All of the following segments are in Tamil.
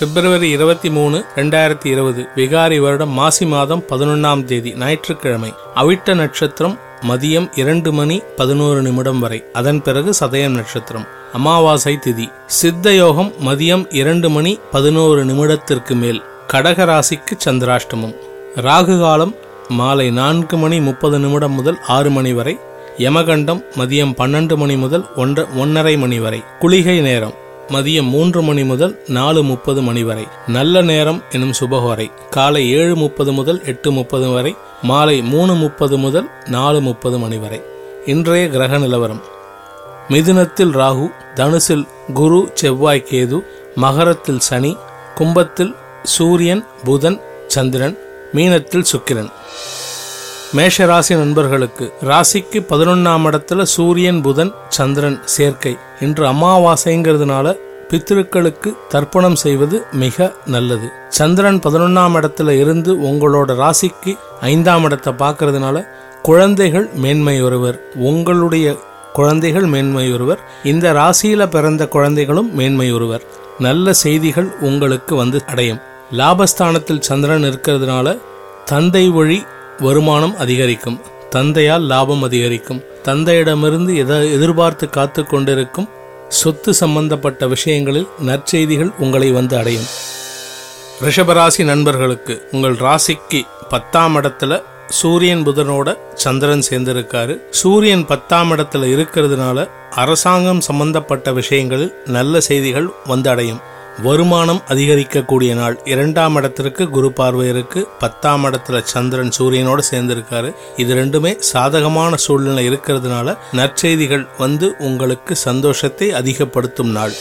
பிப்ரவரி இருபத்தி மூணு ரெண்டாயிரத்தி இருபது விகாரி வருடம் மாசி மாதம் பதினொன்றாம் தேதி ஞாயிற்றுக்கிழமை. அவிட்ட நட்சத்திரம் மதியம் இரண்டு மணி பதினோரு நிமிடம் வரை. அதன் பிறகு சதயம் நட்சத்திரம். அமாவாசை திதி. சித்த யோகம் மதியம் இரண்டு மணி பதினோரு நிமிடத்திற்கு மேல். கடகராசிக்கு சந்திராஷ்டமம். ராகு காலம் மாலை நான்கு மணி முப்பது நிமிடம் முதல் ஆறு மணி வரை. யமகண்டம் மதியம் பன்னெண்டு மணி முதல் ஒன்ற ஒன்றரை மணி வரை. குளிகை நேரம். மதியம் மூன்று மணி முதல் நாலு முப்பது மணி வரை. நல்ல நேரம் எனும் சுபகோரை காலை ஏழு முப்பது முதல் எட்டு முப்பது வரை. மாலை மூணு முப்பது முதல் நாலு முப்பது மணி வரை. இன்றைய கிரக நிலவரம். மிதுனத்தில் ராகு தனுசில் குரு செவ்வாய் கேது மகரத்தில் சனி கும்பத்தில் சூரியன் புதன் சந்திரன் மீனத்தில் சுக்கிரன். மேஷ ராசி நண்பர்களுக்கு ராசிக்கு பதினொன்னாம் இடத்துல சூரியன் புதன் சந்திரன் சேர்க்கை. இன்று அமாவாசைங்கிறதுனால பித்திருக்களுக்கு தர்ப்பணம் செய்வது மிக நல்லது. சந்திரன் பதினொன்னாம் இடத்துல இருந்து உங்களோட ராசிக்கு ஐந்தாம் இடத்தை பார்க்கறதுனால குழந்தைகள் மேன்மை ஒருவர் உங்களுடைய குழந்தைகள் மேன்மை ஒருவர் இந்த ராசியில பிறந்த குழந்தைகளும் மேன்மை ஒருவர். நல்ல செய்திகள் உங்களுக்கு வந்து அடையும். லாபஸ்தானத்தில் சந்திரன் இருக்கிறதுனால தந்தை வழி வருமானம் அதிகரிக்கும். தந்தையால் லாபம் அதிகரிக்கும். தந்தையிடமிருந்து எதை எதிர்பார்த்து காத்து கொண்டிருக்கும் சொத்து சம்பந்தப்பட்ட விஷயங்களில் நற்செய்திகள் உங்களை வந்து அடையும். ரிஷபராசி நண்பர்களுக்கு உங்கள் ராசிக்கு பத்தாம் இடத்துல சூரியன் புதனோட சந்திரன் சேர்ந்திருக்காரு. சூரியன் பத்தாம் இடத்துல இருக்கிறதுனால அரசாங்கம் சம்பந்தப்பட்ட விஷயங்களில் நல்ல செய்திகள் வந்து அடையும். வருமானம் அதிகரிக்கக்கூடிய நாள். இரண்டாம் இடத்திற்கு குரு பார்வை இருக்கு பத்தாம் இடத்துல சந்திரன் சூரியனோட சேர்ந்திருக்காரு. இது ரெண்டுமே சாதகமான சூழ்நிலை இருக்கிறதுனால நற்செய்திகள் வந்து உங்களுக்கு சந்தோஷத்தை அதிகப்படுத்தும் நாள்.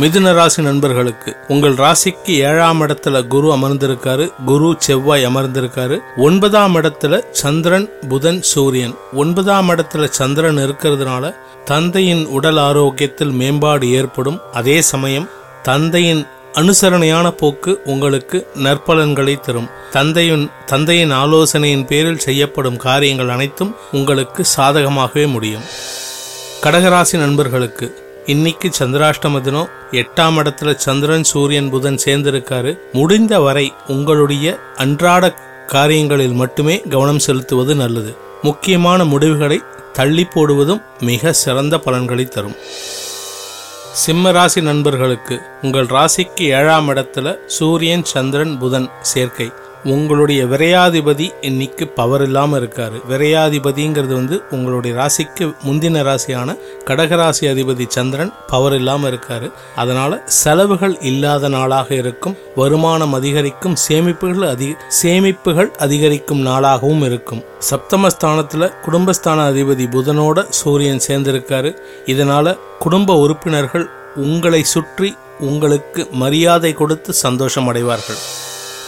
மிதுன ராசி நண்பர்களுக்கு உங்கள் ராசிக்கு ஏழாம் இடத்துல குரு அமர்ந்திருக்காரு. குரு செவ்வாய் அமர்ந்திருக்காரு. ஒன்பதாம் இடத்துல சந்திரன் புதன் சூரியன். ஒன்பதாம் இடத்துல சந்திரன் இருக்கிறதுனால தந்தையின் உடல் ஆரோக்கியத்தில் மேம்பாடு ஏற்படும். அதே சமயம் தந்தையின் அனுசரணையான போக்கு உங்களுக்கு நற்பலன்களை தரும். தந்தையின் தந்தையின் ஆலோசனையின் பேரில் செய்யப்படும் காரியங்கள் அனைத்தும் உங்களுக்கு சாதகமாகவே முடியும். கடகராசி நண்பர்களுக்கு இன்னைக்கு சந்திராஷ்டம தினம் எட்டாம் இடத்துல சந்திரன் சூரியன் புதன் சேர்ந்திருக்காரு. முடிந்த வரை உங்களுடைய அன்றாட காரியங்களில் மட்டுமே கவனம் செலுத்துவது நல்லது. முக்கியமான முடிவுகளை தள்ளி போடுவதும் மிக சிறந்த பலன்களை தரும். சிம்ம ராசி நண்பர்களுக்கு உங்கள் ராசிக்கு ஏழாம் இடத்துல சூரியன் சந்திரன் புதன் சேர்க்கை. உங்களுடைய விரையாதிபதி இன்னைக்கு பவர் இல்லாமல் இருக்காரு. விரையாதிபதிங்கிறது வந்து உங்களுடைய ராசிக்கு முந்தின ராசியான கடகராசி அதிபதி சந்திரன் பவர் இல்லாமல் இருக்காரு. அதனால செலவுகள் இல்லாத நாளாக இருக்கும். வருமானம் அதிகரிக்கும். சேமிப்புகள் அதிக சேமிப்புகள் அதிகரிக்கும் நாளாகவும் இருக்கும். சப்தமஸ்தானத்தில் குடும்பஸ்தான அதிபதி புதனோட சூரியன் சேர்ந்திருக்காரு. இதனால குடும்ப உறுப்பினர்கள் உங்களை சுற்றி உங்களுக்கு மரியாதை கொடுத்து சந்தோஷம் அடைவார்கள்.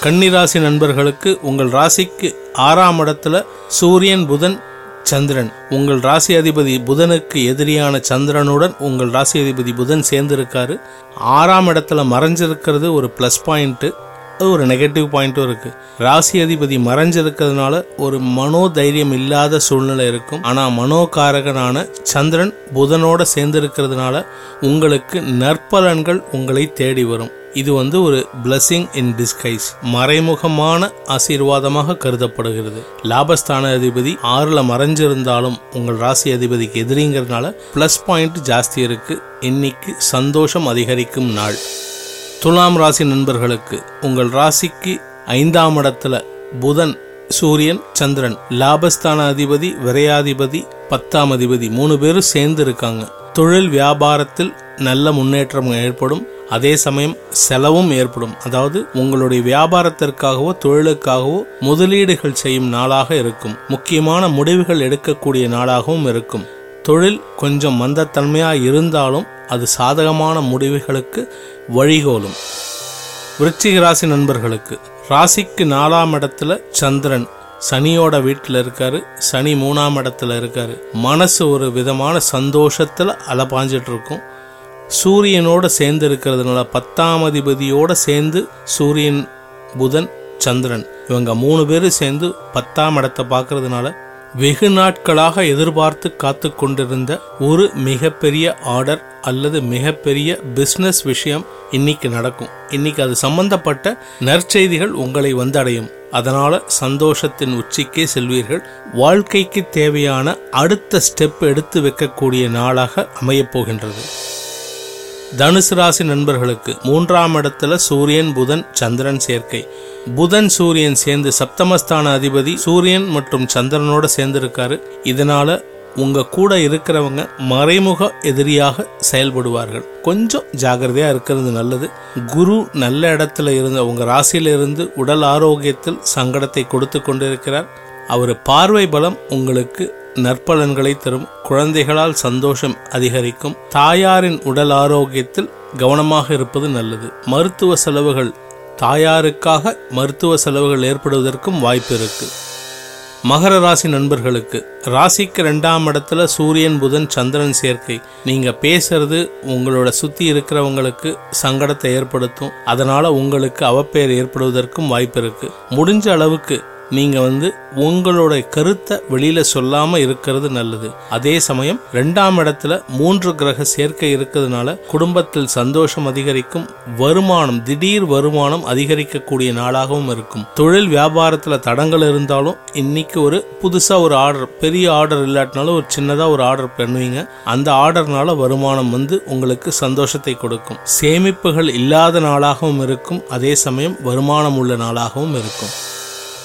கன்னிராசி நண்பர்களுக்கு உங்கள் ராசிக்கு ஆறாம் இடத்துல சூரியன் புதன் சந்திரன். உங்கள் ராசி அதிபதி புதனுக்கு எதிரியான சந்திரனுடன் உங்கள் ராசி அதிபதி புதன் சேர்ந்திருக்காரு. ஆறாம் இடத்துல மறைஞ்சிருக்கிறது ஒரு ப்ளஸ் பாயிண்ட்டு ஒரு நெகட்டிவ் பாயிண்ட்டும் இருக்கு. ராசி அதிபதி மறைஞ்சிருக்கிறதுனால ஒரு மனோ தைரியம் இல்லாத சூழ்நிலை இருக்கும். ஆனால் மனோகாரகனான சந்திரன் புதனோட சேர்ந்திருக்கிறதுனால உங்களுக்கு நற்பலன்கள் உங்களை தேடி வரும். இது வந்து ஒரு பிளஸிங் இன் டிஸ்கைஸ் மறைமுகமான ஆசீர்வாதமாக கருதப்படுகிறது. லாபஸ்தான அதிபதி ஆறுல மறைஞ்சிருந்தாலும் உங்கள் ராசி அதிபதிக்கு எதிரிங்கிறதுனால பிளஸ் பாயிண்ட் ஜாஸ்தி இருக்கு. இன்னைக்கு சந்தோஷம் அதிகரிக்கும் நாள். துலாம் ராசி நண்பர்களுக்கு உங்கள் ராசிக்கு ஐந்தாம் இடத்துல புதன் சூரியன் சந்திரன். லாபஸ்தான அதிபதி விரையாதிபதி பத்தாம் அதிபதி. மூணு பேரும் சேர்ந்து இருக்காங்க. தொழில் வியாபாரத்தில் நல்ல முன்னேற்றம் ஏற்படும். அதே சமயம் செலவும் ஏற்படும். அதாவது உங்களுடைய வியாபாரத்திற்காகவோ தொழிலுக்காகவோ முதலீடுகள் செய்யும் நாளாக இருக்கும். முக்கியமான முடிவுகள் எடுக்கக்கூடிய நாளாகவும் இருக்கும். தொழில் கொஞ்சம் மந்தத்தன்மையாக இருந்தாலும் அது சாதகமான முடிவுகளுக்கு வழிகோலும். விருச்சிக ராசி நண்பர்களுக்கு ராசிக்கு நாலாம் இடத்துல சந்திரன் சனியோட வீட்டில் இருக்காரு சனி மூணாம் இடத்துல இருக்காரு. மனசு ஒரு விதமான சந்தோஷத்தில் அலப்பாஞ்சிட்டு இருக்கும் சூரியனோட சேர்ந்து இருக்கிறதுனால பத்தாம் அதிபதியோட சேர்ந்து சூரியன் புதன் சந்திரன் இவங்க மூணு பேரும் சேர்ந்து பத்தாம் இடத்தை பார்க்கறதுனால வெகு நாட்களாக எதிர்பார்த்து காத்து கொண்டிருந்த ஒரு மிகப்பெரிய ஆர்டர் அல்லது மிகப்பெரிய பிஸ்னஸ் விஷயம் இன்னைக்கு நடக்கும். இன்னைக்கு அது சம்பந்தப்பட்ட நற்செய்திகள் உங்களை வந்தடையும். அதனால சந்தோஷத்தின் உச்சிக்கே செல்வீர்கள். வாழ்க்கைக்கு தேவையான அடுத்த ஸ்டெப் எடுத்து வைக்கக்கூடிய நாளாக அமையப் போகின்றது. தனுசு ராசி நண்பர்களுக்கு மூன்றாம் இடத்துல சூரியன் புதன் சந்திரன் சேர்க்கை. புதன் சூரியன் சேர்ந்து சப்தமஸ்தான அதிபதி சூரியன் மற்றும் சந்திரனோட சேர்ந்திருக்காரு. இதனால உங்க கூட இருக்கிறவங்க மறைமுக எதிரியாக செயல்படுவார்கள். கொஞ்சம் ஜாகிரதையா இருக்கிறது நல்லது. குரு நல்ல இடத்துல இருந்து உங்க ராசியில இருந்து உடல் ஆரோக்கியத்தில் சங்கடத்தை கொடுத்து கொண்டிருக்கிறார். அவர் பார்வை பலம் உங்களுக்கு நற்பலன்களை தரும் குழந்தைகளால் சந்தோஷம் அதிகரிக்கும். தாயாரின் உடல் ஆரோக்கியத்தில் கவனமாக இருப்பது நல்லது. மருத்துவ செலவுகள் தாயாருக்காக மருத்துவ செலவுகள் ஏற்படுவதற்கும் வாய்ப்பு இருக்கு. மகர ராசி நண்பர்களுக்கு ராசிக்கு ரெண்டாம் இடத்துல சூரியன் புதன் சந்திரன் சேர்க்கை. நீங்க பேசுறது உங்களோட சுத்தி இருக்கிறவங்களுக்கு சங்கடத்தை ஏற்படுத்தும். அதனால உங்களுக்கு அவப்பெயர் ஏற்படுவதற்கும் வாய்ப்பு இருக்கு. முடிஞ்ச அளவுக்கு நீங்கள் வந்து உங்களோட கருத்தை வெளியில் சொல்லாமல் இருக்கிறது நல்லது. அதே சமயம் ரெண்டாம் இடத்துல மூன்று கிரக சேர்க்கை இருக்கிறதுனால குடும்பத்தில் சந்தோஷம் அதிகரிக்கும் வருமானம் திடீர் வருமானம் அதிகரிக்கக்கூடிய நாளாகவும் இருக்கும். தொழில் வியாபாரத்தில் தடங்கள் இருந்தாலும் இன்னைக்கு ஒரு புதுசாக ஒரு ஆர்டர் பெரிய ஆர்டர் இல்லாட்டினாலும் ஒரு சின்னதாக ஒரு ஆர்டர் பண்ணுவீங்க. அந்த ஆர்டர்னால வருமானம் வந்து உங்களுக்கு சந்தோஷத்தை கொடுக்கும். சேமிப்புகள் இல்லாத நாளாகவும் இருக்கும். அதே சமயம் வருமானம் உள்ள நாளாகவும் இருக்கும்.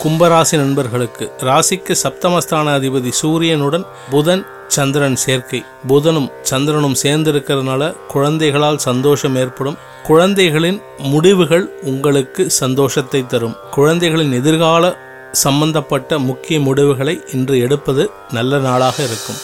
கும்பராசி நண்பர்களுக்கு ராசிக்கு சப்தமஸ்தான அதிபதி சூரியனுடன் புதன் சந்திரன் சேர்க்கை. புதனும் சந்திரனும் சேர்ந்திருக்கிறதுனால குழந்தைகளால் சந்தோஷம் ஏற்படும். குழந்தைகளின் முடிவுகள் உங்களுக்கு சந்தோஷத்தை தரும். குழந்தைகளின் எதிர்கால சம்பந்தப்பட்ட முக்கிய முடிவுகளை இன்று எடுப்பது நல்ல நாளாக இருக்கும்.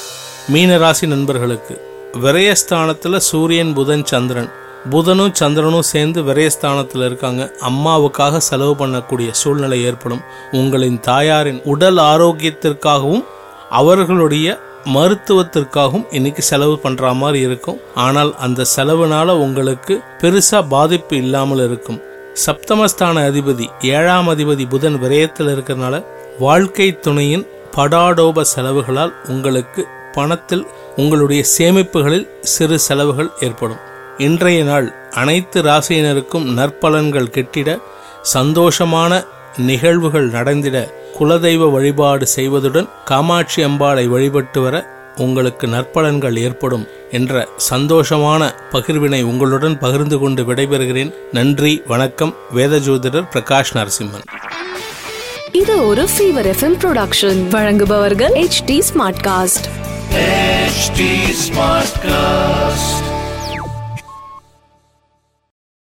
மீனராசி நண்பர்களுக்கு விரயஸ்தானத்தில் சூரியன் புதன் சந்திரன். புதனும் சந்திரனும் சேர்ந்து விரயஸ்தானத்தில் இருக்காங்க. அம்மாவுக்காக செலவு பண்ணக்கூடிய சூழ்நிலை ஏற்படும். உங்களின் தாயாரின் உடல் ஆரோக்கியத்திற்காகவும் அவர்களுடைய மருத்துவத்திற்காகவும் இன்னைக்கு செலவு பண்ற மாதிரி இருக்கும். ஆனால் அந்த செலவுனால உங்களுக்கு பெருசா பாதிப்பு இல்லாமல் இருக்கும். சப்தமஸ்தான அதிபதி ஏழாம் அதிபதி புதன் விரயத்தில் இருக்கிறதுனால வாழ்க்கை துணையின் படாடோப செலவுகளால் உங்களுக்கு பணத்தில் உங்களுடைய சேமிப்புகளில் சிறு செலவுகள் ஏற்படும். இன்றைய நாள் அனைத்து ராசியினருக்கும் நற்பலன்கள் கெட்டிட சந்தோஷமான நிகழ்வுகள் நடந்திட குலதெய்வ வழிபாடு செய்வதுடன் காமாட்சி அம்பாளை வழிபட்டு வர உங்களுக்கு நற்பலன்கள் ஏற்படும் என்ற சந்தோஷமான பகிர்வினை உங்களுடன் பகிர்ந்து கொண்டு விடைபெறுகிறேன். நன்றி வணக்கம். வேத ஜோதிடர் பிரகாஷ் நரசிம்மன். இது ஒரு ஃபீவர் எஃப்எம் ப்ரொடக்ஷன் வழங்குபவர்கள் H T Smartcast HT Smartcast.